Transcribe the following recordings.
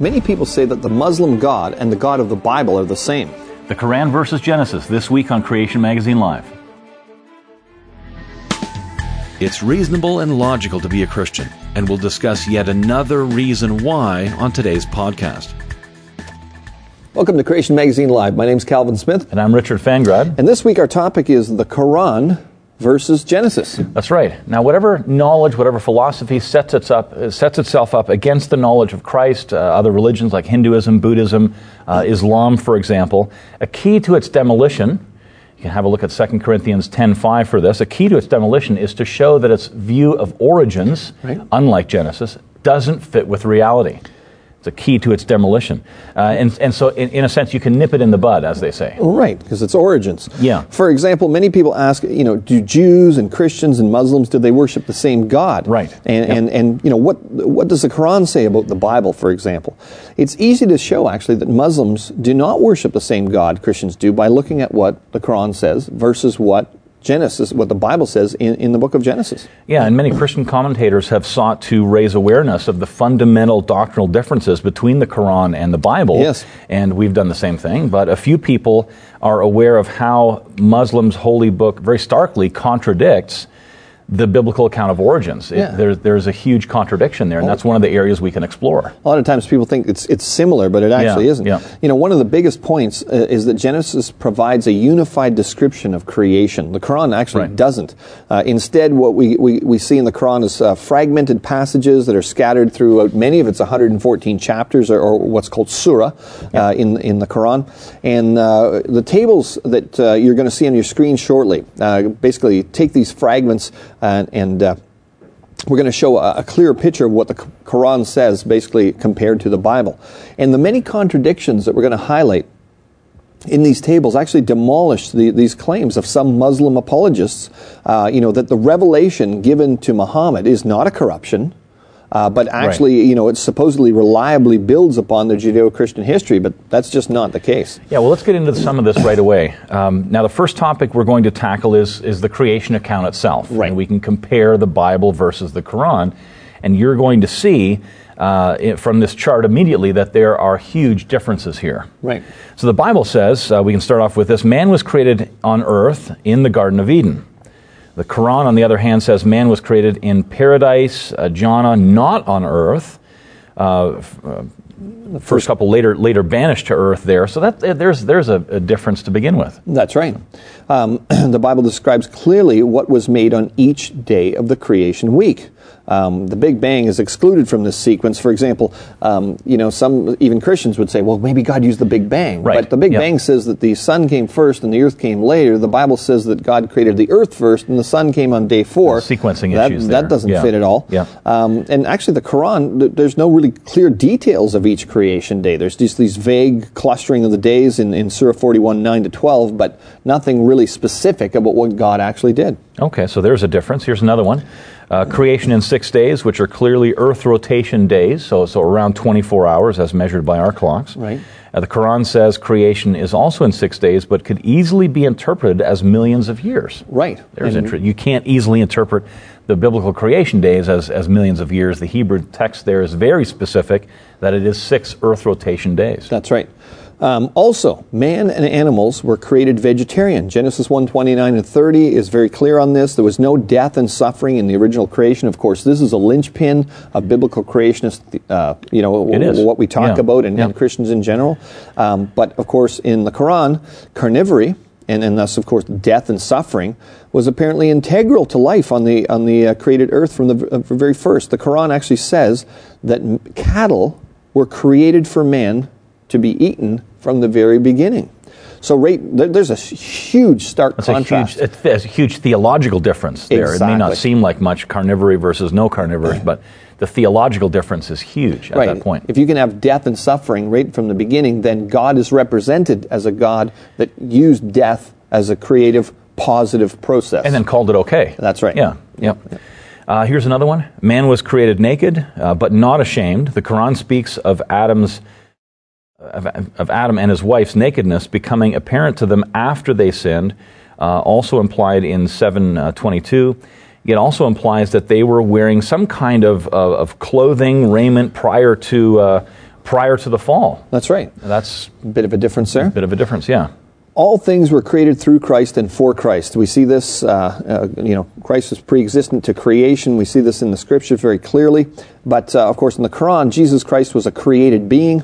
Many people say that the Muslim God and the God of the Bible are the same. The Quran versus Genesis this week on Creation Magazine Live. It's reasonable and logical to be a Christian, and we'll discuss yet another reason why on today's podcast. Welcome to Creation Magazine Live. My name is Calvin Smith. And I'm Richard Fangrad. And this week our topic is the Quran versus Genesis. That's right. Now, whatever knowledge, whatever philosophy sets, its up, sets itself up against the knowledge of Christ, uh, other religions like Hinduism, Buddhism, uh, Islam, for example, a key to its demolition, you can have a look at 2 Corinthians 10.5 for this, a key to its demolition is to show that its view of origins, right. unlike Genesis, doesn't fit with reality. It's a key to its demolition. Uh, and, and so, in, in, a sense, you can nip it in the bud, as they say. Right, because it's origins. Yeah. For example, many people ask, you know, do Jews and Christians and Muslims, do they worship the same God? Right. And, yep. and, and, you know, what, what does the Quran say about the Bible, for example? It's easy to show, actually, that Muslims do not worship the same God Christians do by looking at what the Quran says versus what Genesis, what the Bible says in, in the book of Genesis. Yeah, and many Christian commentators have sought to raise awareness of the fundamental doctrinal differences between the Quran and the Bible. Yes. And we've done the same thing, but a few people are aware of how Muslims' holy book very starkly contradicts the biblical account of origins. It, yeah. there, there's a huge contradiction there, and that's one of the areas we can explore. A lot of times people think it's, it's similar, but it actually yeah, isn't. Yeah. You know, one of the biggest points uh, is that Genesis provides a unified description of creation. The Quran actually right. doesn't. Uh, instead, what we, we, we see in the Quran is uh, fragmented passages that are scattered throughout many of its 114 chapters, or, or what's called surah yeah. uh, in, in the Quran. And uh, the tables that uh, you're going to see on your screen shortly basically take these fragments and, and uh, we're going to show a, a, clear picture of what the Quran says, basically compared to the Bible. And the many contradictions that we're going to highlight in these tables actually demolish the, these claims of some Muslim apologists, uh, you know, that the revelation given to Muhammad is not a corruption, uh, but actually, right. you know, it supposedly reliably builds upon the Judeo-Christian history, but that's just not the case. Yeah, well, let's get into some of this right away. Um, now, the first topic we're going to tackle is is the creation account itself, right? And we can compare the Bible versus the Quran, and you're going to see. Uh, from this chart immediately that there are huge differences here. Right. So the Bible says, uh, we can start off with this man was created on earth in the Garden of Eden. The Quran, on the other hand, says man was created in paradise, uh, jannah, not on earth. Uh, uh, the first couple later later banished to earth there. So that there's there's a, a difference to begin with. That's right. Um, the Bible describes clearly what was made on each day of the creation week. Um, the Big Bang is excluded from this sequence. For example, um, you know, some even Christians would say, well, maybe God used the Big Bang. Right. But the Big yep. Bang says that the sun came first and the earth came later. The Bible says that God created the earth first and the sun came on day four. The sequencing that, issues. That there. doesn't yeah. fit at all. Yeah. Um, and actually, the Quran, there's no really clear details of each creation day. There's just these vague clustering of the days in, in Surah 41, 9 to 12, but nothing really specific about what God actually did. Okay, so there's a difference. Here's another one. Uh, creation in six days, which are clearly Earth rotation days, so so around 24 hours as measured by our clocks. Right. Uh, the Quran says creation is also in six days, but could easily be interpreted as millions of years. Right. There's interesting. You can't easily interpret the biblical creation days as, as millions of years. The Hebrew text there is very specific that it is six Earth rotation days. That's right. Um, also, man and animals were created vegetarian. Genesis 1:29 and 30 is very clear on this. There was no death and suffering in the original creation. Of course, this is a linchpin of biblical creationist, uh, you know, what we talk yeah. about and, yeah. and, Christians in general. Um, but of course, in the Quran, carnivory and, and thus, of course, death and suffering was apparently integral to life on the on the uh, created earth from the uh, very first. The Quran actually says that cattle were created for man to be eaten from the very beginning. So right, there's a huge stark That's contrast. A huge, there's a huge theological difference there. Exactly. It may not seem like much carnivory versus no carnivores, but the theological difference is huge at right. that point. If you can have death and suffering right from the beginning, then God is represented as a God that used death as a creative, positive process. And then called it okay. That's right. Yeah, yeah. Uh, here's another one. Man was created naked, uh, but not ashamed. The Quran speaks of Adam's of, of, Adam and his wife's nakedness becoming apparent to them after they sinned, uh, also implied in 722. It also implies that they were wearing some kind of, of clothing, raiment prior to uh, prior to the fall. That's right. That's A bit of a difference there. a bit of a difference, yeah. all things were created through Christ and for Christ. We see this, uh, uh, you know, Christ is pre-existent to creation. We see this in the scriptures very clearly. But uh, of course, in the Quran, Jesus Christ was a created being,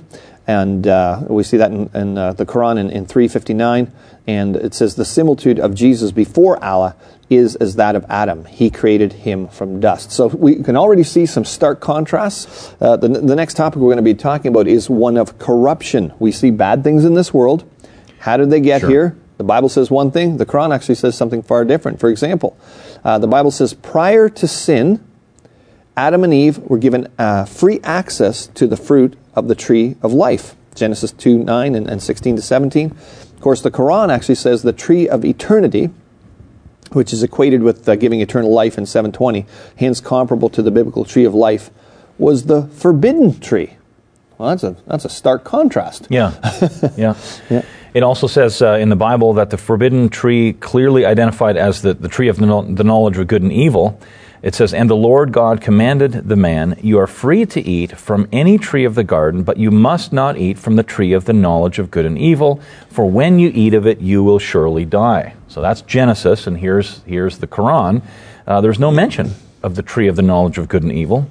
and uh, we see that in, in uh, the Quran in, in 359. And it says the similitude of Jesus before Allah is as that of Adam. He created him from dust. So we can already see some stark contrasts. Uh, the, the next topic we're going to be talking about is one of corruption. We see bad things in this world. How did they get Sure. here? The Bible says one thing, the Quran actually says something far different. For example, uh, the Bible says prior to sin, Adam and Eve were given uh, free access to the fruit of the tree of life. Genesis 2 9 and, and 16 to 17. Of course, the Quran actually says the tree of eternity, which is equated with uh, giving eternal life in 720, hence comparable to the biblical tree of life, was the forbidden tree. Well, that's a, that's a stark contrast. Yeah, yeah. yeah. It also says uh, in the Bible that the forbidden tree, clearly identified as the, the tree of the, the knowledge of good and evil, it says, And the Lord God commanded the man, You are free to eat from any tree of the garden, but you must not eat from the tree of the knowledge of good and evil, for when you eat of it, you will surely die. So that's Genesis, and here's, here's the Quran. Uh, there's no mention of the tree of the knowledge of good and evil.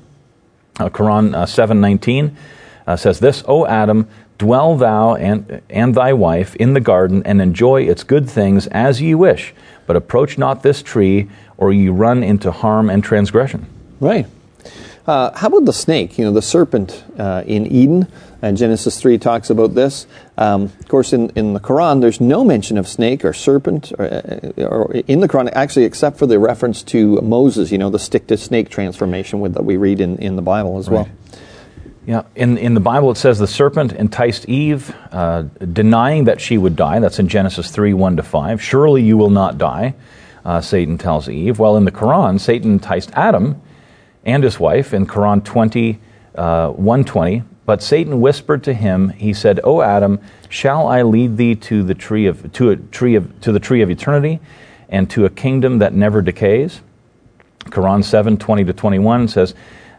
Uh, Quran uh, 7:19 uh, says this, "O Adam, dwell thou and and thy wife in the garden and enjoy its good things as ye wish, but approach not this tree, or you run into harm and transgression." Right. Uh, how about the snake? You know, the serpent uh, in Eden. And Genesis 3 talks about this. Um, of course, in, in the Quran, there's no mention of snake or serpent or, uh, or in the Quran, actually, except for the reference to Moses, you know, the stick to snake transformation with, that we read in, in the Bible as well. Yeah, in, in the Bible it says the serpent enticed Eve, uh, denying that she would die. That's in Genesis 3 1 to 5. Surely you will not die, uh, Satan tells Eve. Well, in the Quran, Satan enticed Adam and his wife in Quran 20 uh, 120. But Satan whispered to him, he said, O Adam, shall I lead thee to the tree of, to a tree of, to the tree of eternity and to a kingdom that never decays? Quran 7 20 to 21 says,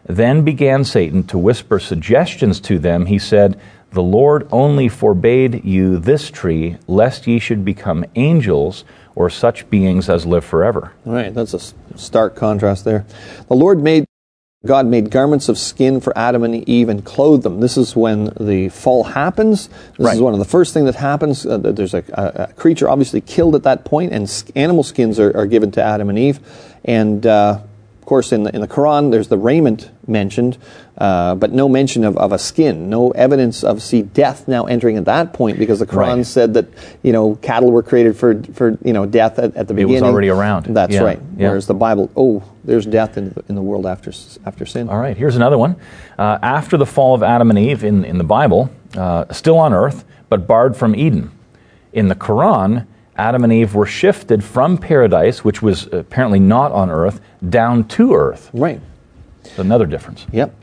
Then began Satan to whisper suggestions to them. He said, The Lord only forbade you this tree, lest ye should become angels or such beings as live forever. All right, that's a stark contrast there. The Lord made God made garments of skin for Adam and Eve and clothed them. This is when the fall happens. This Right. is one of the first things that happens. Uh, there's a, a, a creature obviously killed at that point, and animal skins are, are given to Adam and Eve. And uh, of course, in the, in the Quran, there's the raiment mentioned, uh, but no mention of, of a skin. No evidence of see death now entering at that point because the Quran Right. said that you know cattle were created for for you know death at, at the It was beginning. already around. That's Yeah, right. yeah. Whereas the Bible, oh, there's death in the, in the world after after sin. All right, here's another one. Uh, after the fall of Adam and Eve in, in the Bible, uh, still on earth, but barred from Eden. In the Quran, Adam and Eve were shifted from paradise, which was apparently not on earth, down to earth. Right. So another difference. Yep.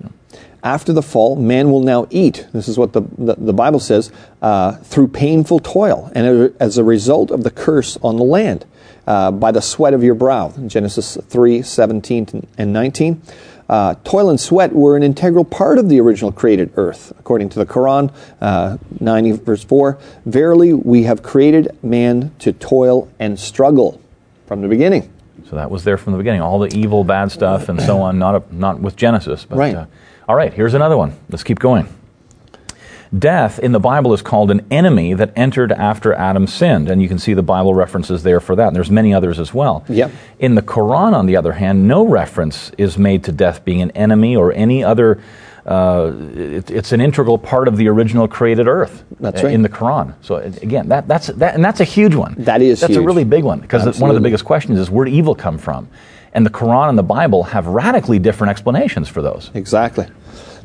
After the fall, man will now eat. This is what the, the, the Bible says uh, through painful toil and as a result of the curse on the land uh, by the sweat of your brow. Genesis 3 17 and 19. Uh, toil and sweat were an integral part of the original created earth. According to the Quran, uh, 90 verse 4, Verily we have created man to toil and struggle from the beginning. So that was there from the beginning. All the evil, bad stuff, and so on. Not a, not with Genesis, but Right. uh, all right. Here's another one. Let's keep going. Death in the Bible is called an enemy that entered after Adam sinned, and you can see the Bible references there for that. And there's many others as well. Yep. In the Quran, on the other hand, no reference is made to death being an enemy or any other. Uh, it, it's an integral part of the original created earth. That's right. In the Quran. So again, that, that's that, and that's a huge one. That is That's a really big one because one of the biggest questions is where did evil come from? And the Quran and the Bible have radically different explanations for those. Exactly.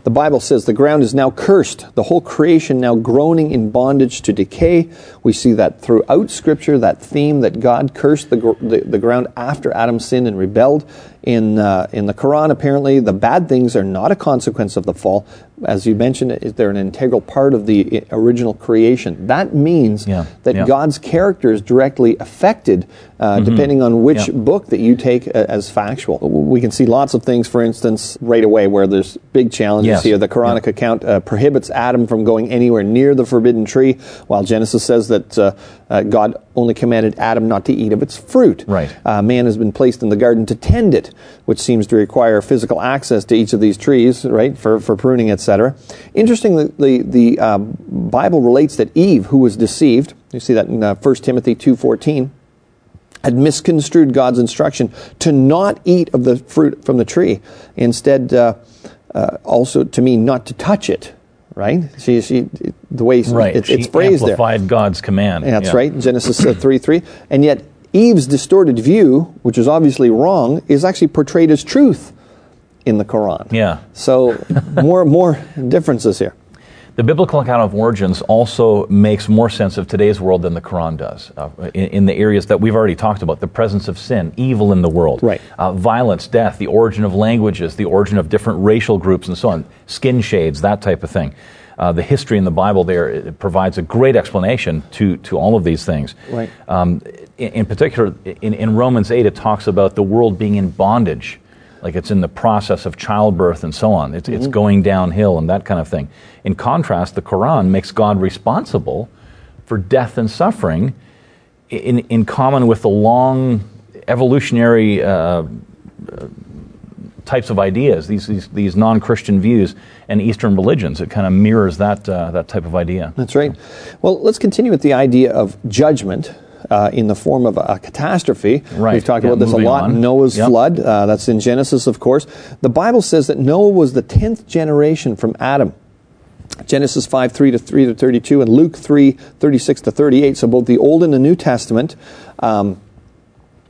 The Bible says the ground is now cursed, the whole creation now groaning in bondage to decay. We see that throughout Scripture, that theme that God cursed the, the, the ground after Adam sinned and rebelled. In, uh, in the Quran, apparently, the bad things are not a consequence of the fall, as you mentioned, they're an integral part of the original creation. That means Yeah, that yeah. God's character is directly affected, uh, depending on which Mm-hmm. Yeah. book that you take uh, as factual. We can see lots of things, for instance, right away where there's big challenges Yes. here. The Quranic account uh, prohibits Adam from going anywhere near the forbidden tree, while Genesis says that uh, uh, God only commanded Adam not to eat of its fruit. Right. Uh, man has been placed in the garden to tend it, which seems to require physical access to each of these trees, right, for, for pruning, etc. Interestingly, the, the um, Bible relates that Eve, who was deceived, you see that in uh, 1 Timothy 2.14, had misconstrued God's instruction to not eat of the fruit from the tree. Instead, uh, uh, also to mean not to touch it, right? She, she, the way Right. it's, she it's phrased there. amplified God's command. That's Yeah. right, Genesis uh, 3 3. And yet, Eve's distorted view, which is obviously wrong, is actually portrayed as truth in the Quran. Yeah. So, more more differences here. The biblical account of origins also makes more sense of today's world than the Quran does. Uh, in, in the areas that we've already talked about, the presence of sin, evil in the world, Right. uh, violence, death, the origin of languages, the origin of different racial groups, and so on, skin shades, that type of thing. Uh, the history in the Bible there it provides a great explanation to, to all of these things. Right. Um, in, in particular, in, in Romans 8, it talks about the world being in bondage, like it's in the process of childbirth and so on. It's, it's going downhill and that kind of thing. In contrast, the Quran makes God responsible for death and suffering in, in common with the long evolutionary uh, types of ideas, these, these, these non Christian views and Eastern religions. It kind of mirrors that, uh, that type of idea. That's right. Well, let's continue with the idea of judgment. Uh, in the form of a catastrophe. Right. We've talked Yeah, about this a lot. on. Noah's Yep. flood. Uh, that's in Genesis, of course. The Bible says that Noah was the tenth generation from Adam. Genesis 5, 3 to 3 to 32, and Luke 3, 36 to 38. So both the Old and the New Testament. Um,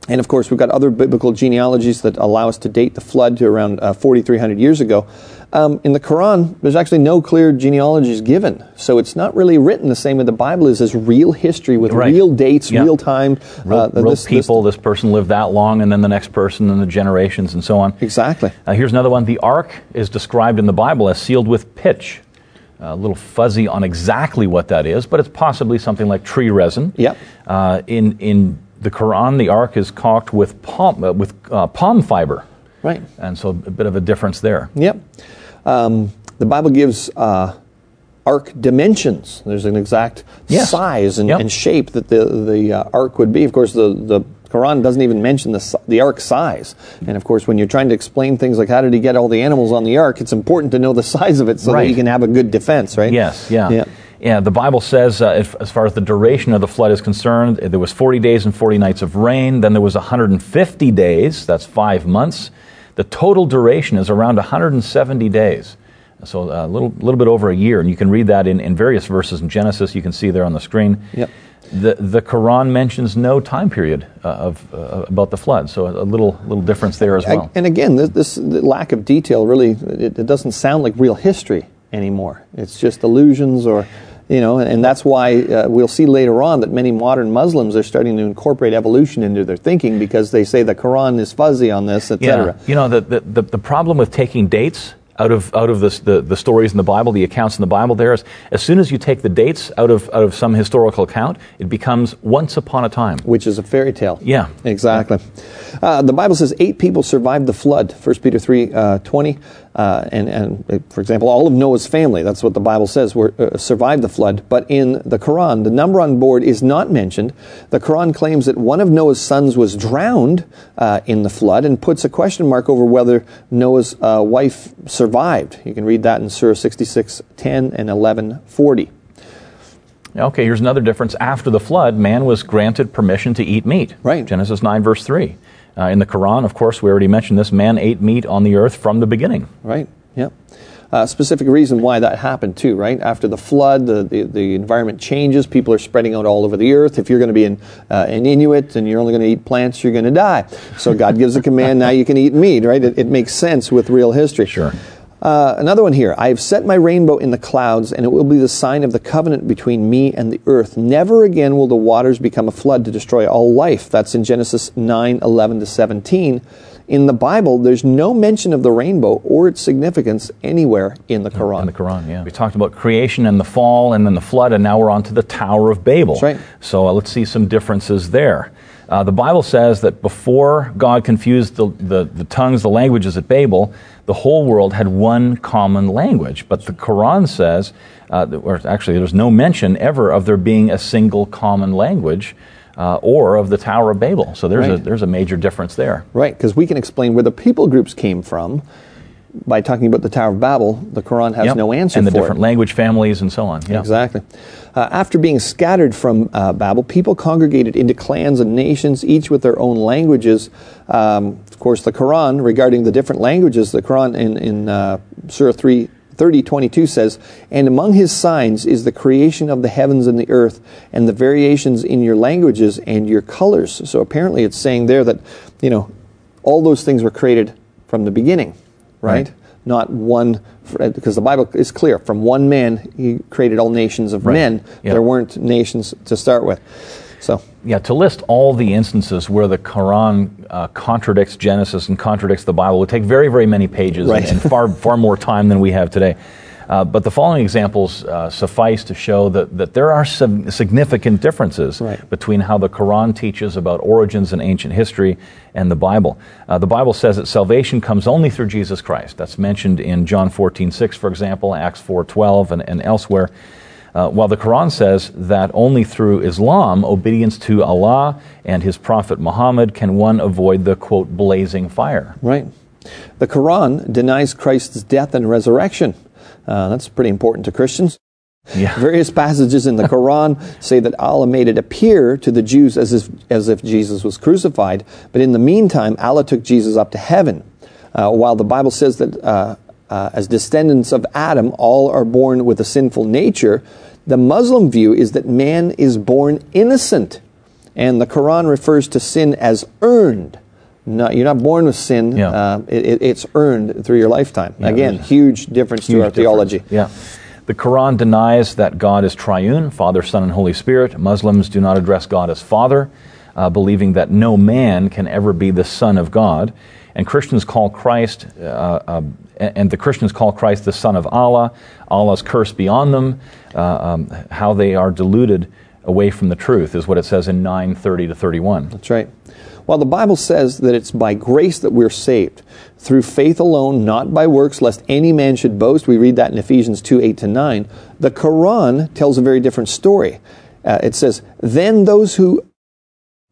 and of course, we've got other biblical genealogies that allow us to date the flood to around uh, 4,300 years ago. Um, in the Quran, there's actually no clear genealogies given. So it's not really written the same way the Bible is as real history with Right. real dates, Yeah. real time. Real, uh, real this- this- people, this, person lived that long, and then the next person, and the generations, and so on. exactly. Uh, here's another one. The ark is described in the Bible as sealed with pitch. a little fuzzy on exactly what that is, but it's possibly something like tree resin. Yep. Uh, in in the Quran, the ark is caulked with palm uh, with uh, palm fiber, Right. and so a bit of a difference there. Yep. Um, the Bible gives uh, ark dimensions. There's an exact Yes. size and, Yep. and shape that the the uh, ark would be. Of course, the the Quran doesn't even mention the the ark size. And of course, when you're trying to explain things like how did he get all the animals on the ark, it's important to know the size of it so that you can have a good defense, right? Yes, yeah. Yeah. Yeah, the Bible says, uh, if, as far as the duration of the flood is concerned, there was 40 days and 40 nights of rain. Then there was 150 days, that's five months. The total duration is around 170 days. So a little, little bit over a year. And you can read that in, in various verses in Genesis. You can see there on the screen. Yep. The, the Quran mentions no time period uh, of, uh, about the flood. So a little, little difference there as well. And again, this, this lack of detail really it, it doesn't sound like real history anymore. It's just illusions or you know, and, that's why uh, we'll see later on that many modern Muslims are starting to incorporate evolution into their thinking because they say the Quran is fuzzy on this, etc. Yeah. You know, the, the, the, the problem with taking dates out of, out of this, the, the stories in the Bible, the accounts in the Bible, there is as soon as you take the dates out of, out of some historical account, it becomes once upon a time. Which is a fairy tale. Yeah. Exactly. Uh, the Bible says eight people survived the flood. 1 Peter 3 uh, 20. Uh, and, and uh, for example, all of Noah's family, that's what the Bible says, were, uh, survived the flood. But in the Quran, the number on board is not mentioned. The Quran claims that one of Noah's sons was drowned uh, in the flood and puts a question mark over whether Noah's uh, wife survived. You can read that in Surah 66 10 and 11 40. Okay, here's another difference. After the flood, man was granted permission to eat meat. Right. Genesis 9, verse 3. Uh, in the Quran, of course, we already mentioned this man ate meat on the earth from the beginning. Right. Yep. Uh, specific reason why that happened too, right? After the flood, the, the, the environment changes. People are spreading out all over the earth. If you're going to be an, uh, an Inuit and you're only going to eat plants, you're going to die. So God gives a command. Now you can eat meat, right? It, it makes sense with real history. Sure. Uh, another one here. I have set my rainbow in the clouds, and it will be the sign of the covenant between me and the earth. Never again will the waters become a flood to destroy all life. That's in Genesis 9 11 to 17. In the Bible, there's no mention of the rainbow or its significance anywhere in the Quran. In the Quran, yeah. We talked about creation and the fall and then the flood, and now we're on to the Tower of Babel. That's right. So uh, let's see some differences there. Uh, the Bible says that before God confused the, the, the, tongues, the languages at Babel, the whole world had one common language. But the Quran says, uh, or actually, there's no mention ever of there being a single common language. Uh, or of the Tower of Babel. So there's, right. a, there's a major difference there. Right, because we can explain where the people groups came from by talking about the Tower of Babel, the Quran has yep. no answer for and the different it. language families and so on. Yeah. Exactly. Uh, after being scattered from uh, Babel, people congregated into clans and nations, each with their own languages. Um, of course, the Quran, regarding the different languages, the Quran in, in uh, Surah 3, 30, 22 says, And among his signs is the creation of the heavens and the earth, and the variations in your languages and your colors. So apparently it's saying there that, you know, all those things were created from the beginning right? right. Not one, because the Bible is clear. From one man, he created all nations of right. men. Yep. There weren't nations to start with. So yeah, to list all the instances where the Quran uh, contradicts Genesis and contradicts the Bible would take very, very many pages right. and, and, far, far more time than we have today. Uh, but the following examples uh, suffice to show that, that there are some significant differences right. between how the Quran teaches about origins and ancient history and the Bible. Uh, the Bible says that salvation comes only through Jesus Christ. That's mentioned in John 14, 6, for example, Acts 4, 12, and, and elsewhere. Uh, while the Quran says that only through Islam, obedience to Allah and His Prophet Muhammad, can one avoid the quote blazing fire. Right. The Quran denies Christ's death and resurrection. Uh, that's pretty important to Christians. Yeah. Various passages in the Quran say that Allah made it appear to the Jews as if, as if Jesus was crucified, but in the meantime, Allah took Jesus up to heaven. Uh, while the Bible says that uh, uh, as descendants of Adam, all are born with a sinful nature, the Muslim view is that man is born innocent. And the Quran refers to sin as earned. Not, you're not born with sin. Yeah. Uh, it, it's earned through your lifetime. Yeah, Again, huge difference huge to our difference. theology. Yeah. The Quran denies that God is triune, Father, Son, and Holy Spirit. Muslims do not address God as Father, uh, believing that no man can ever be the Son of God. And Christians call Christ, uh, uh, and the Christians call Christ the Son of Allah. Allah's curse be on them. Uh, um, how they are deluded away from the truth is what it says in 9:30 to 31. That's right. While the Bible says that it's by grace that we're saved, through faith alone, not by works, lest any man should boast, we read that in Ephesians 2 8 to 9, the Quran tells a very different story. Uh, it says, Then those who,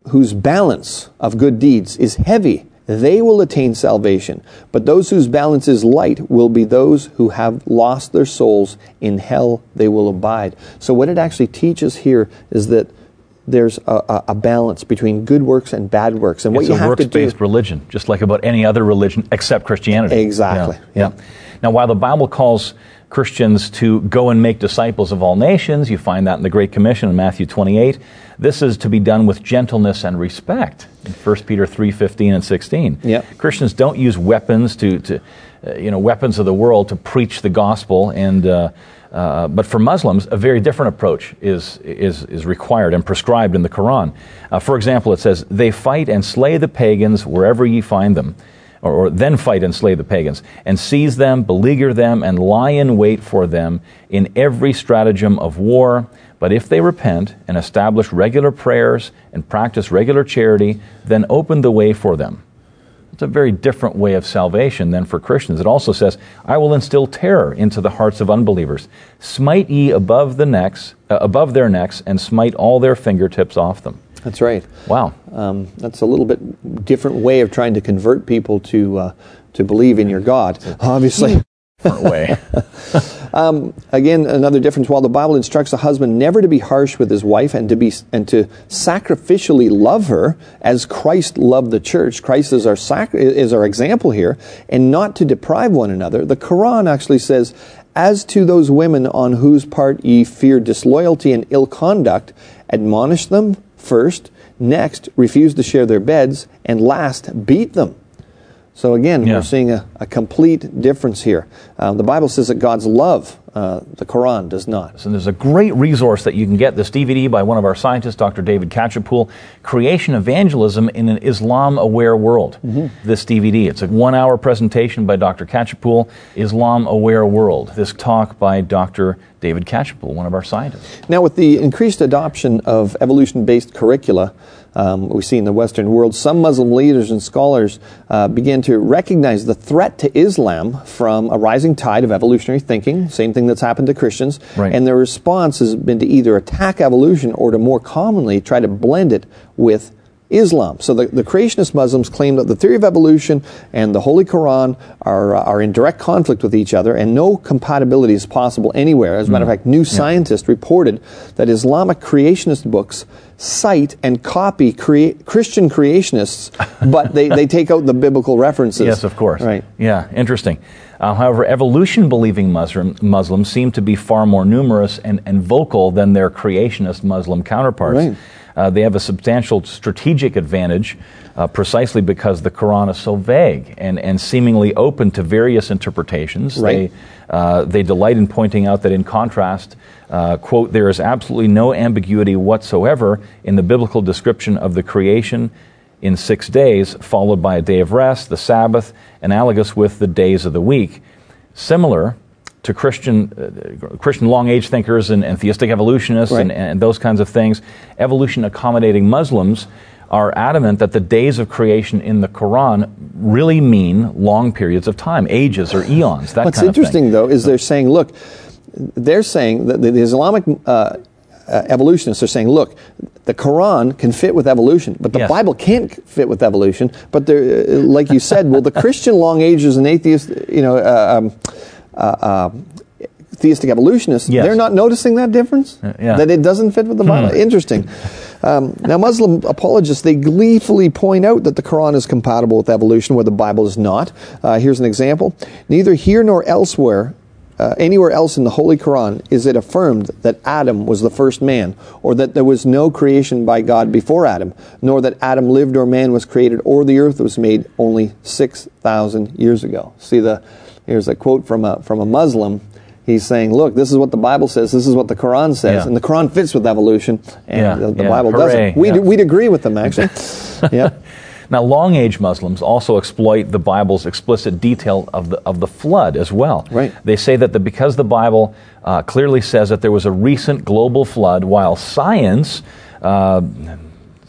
whose balance of good deeds is heavy, they will attain salvation. But those whose balance is light will be those who have lost their souls. In hell they will abide. So, what it actually teaches here is that there's a, a, balance between good works and bad works. And what it's you have to do. works-based religion, just like about any other religion except Christianity. Exactly. Yeah. yeah. Now, while the Bible calls Christians to go and make disciples of all nations, you find that in the Great Commission in Matthew 28. This is to be done with gentleness and respect in 1 Peter 3:15 and 16. Yeah. Christians don't use weapons to, to uh, you know, weapons of the world to preach the gospel and uh, uh, but for Muslims, a very different approach is, is, is required and prescribed in the Quran. Uh, for example, it says, They fight and slay the pagans wherever ye find them, or, or, then fight and slay the pagans, and seize them, beleaguer them, and lie in wait for them in every stratagem of war. But if they repent and establish regular prayers and practice regular charity, then open the way for them it's a very different way of salvation than for Christians. It also says, I will instill terror into the hearts of unbelievers. Smite ye above the necks, uh, above their necks, and smite all their fingertips off them. That's right. Wow. Um, that's a little bit different way of trying to convert people to uh, to believe in your God. Obviously, different way. um, again, another difference. While the Bible instructs a husband never to be harsh with his wife and to be and to sacrificially love her as Christ loved the church, Christ is our sac- is our example here, and not to deprive one another. The Quran actually says, "As to those women on whose part ye fear disloyalty and ill conduct, admonish them first, next refuse to share their beds, and last beat them." So again, Yeah. we're seeing a, a complete difference here. Um, the Bible says that God's love, uh, the Quran does not. And there's a great resource that you can get this DVD by one of our scientists, Dr. David Catchpoole, Creation Evangelism in an Islam Aware World. This DVD. It's a one hour presentation by Dr. Catchpoole, Islam Aware World. This talk by Dr. David Catchpoole, one of our scientists. Now, with the increased adoption of evolution based curricula, um, we see in the Western world, some Muslim leaders and scholars uh, began to recognize the threat to Islam from a rising tide of evolutionary thinking, same thing that's happened to Christians. Right. And their response has been to either attack evolution or to more commonly try to blend it with Islam. So the, the creationist Muslims claim that the theory of evolution and the Holy Quran are, uh, are in direct conflict with each other and no compatibility is possible anywhere. As a matter of fact, New Scientist reported that Islamic creationist books cite and copy crea- Christian creationists, but they, they take out the biblical references. Yes, of course. Right. Yeah, interesting. Uh, however, evolution believing Muslim, Muslims seem to be far more numerous and, and vocal than their creationist Muslim counterparts. Right. Uh, they have a substantial strategic advantage uh, precisely because the Quran is so vague and, and seemingly open to various interpretations. Right. They, uh, they delight in pointing out that, in contrast, uh, quote, there is absolutely no ambiguity whatsoever in the biblical description of the creation in six days, followed by a day of rest, the Sabbath, analogous with the days of the week. Similar to Christian, uh, Christian long age thinkers and, and theistic evolutionists Right. and, and those kinds of things, evolution accommodating Muslims are adamant that the days of creation in the Quran really mean long periods of time, ages or eons. That What's kind of thing. interesting, though, is they're saying, look, they're saying that the, the Islamic uh, uh, evolutionists are saying, look, the Quran can fit with evolution, but the Yes. Bible can't fit with evolution. But uh, like you said, well, the Christian long ages and atheist, you know, uh, um, uh, uh, theistic evolutionists, Yes. they're not noticing that difference? yeah. That it doesn't fit with the Bible? Interesting. Um, now, Muslim apologists, they gleefully point out that the Quran is compatible with evolution where the Bible is not. Uh, here's an example. Neither here nor elsewhere uh, anywhere else in the Holy Quran is it affirmed that Adam was the first man, or that there was no creation by God before Adam, nor that Adam lived or man was created, or the earth was made only 6,000 years ago. See, the, here's a quote from a, from a Muslim. He's saying, look, this is what the Bible says, this is what the Quran says, Yeah. and the Quran fits with evolution, and Yeah, the, the yeah, Bible hooray, doesn't. We'd, we'd agree with them, actually. yeah. Now, long age Muslims also exploit the Bible's explicit detail of the, of the flood as well. Right. They say that the, because the Bible uh, clearly says that there was a recent global flood, while science, uh,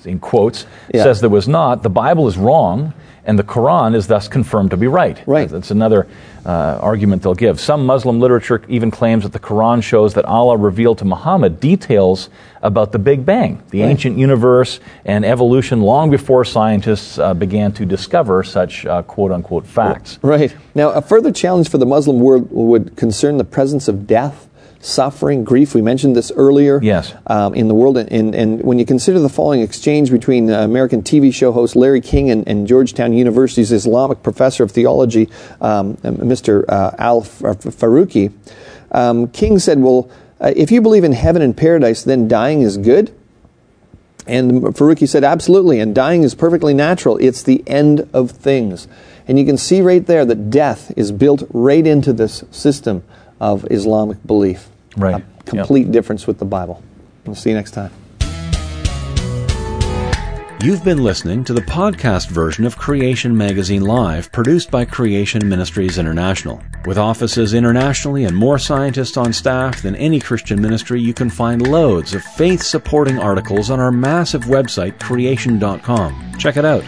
in quotes, Yeah. says there was not, the Bible is wrong, and the Quran is thus confirmed to be right. Right. That's another uh, argument they'll give. Some Muslim literature even claims that the Quran shows that Allah revealed to Muhammad details about the Big Bang, the Right. ancient universe, and evolution long before scientists uh, began to discover such uh, quote unquote facts. Right. Now, a further challenge for the Muslim world would concern the presence of death, suffering, grief. We mentioned this earlier. Yes. Um, in the world, and, and when you consider the following exchange between uh, American TV show host Larry King and, and Georgetown University's Islamic professor of theology, um, Mr. Uh, Al Farouki, um, King said, "Well, uh, if you believe in heaven and paradise, then dying is good." And Faruqi said, absolutely, and dying is perfectly natural. It's the end of things. And you can see right there that death is built right into this system of Islamic belief. Right. A complete difference with the Bible. We'll see you next time. You've been listening to the podcast version of Creation Magazine Live, produced by Creation Ministries International. With offices internationally and more scientists on staff than any Christian ministry, you can find loads of faith supporting articles on our massive website, creation.com. Check it out.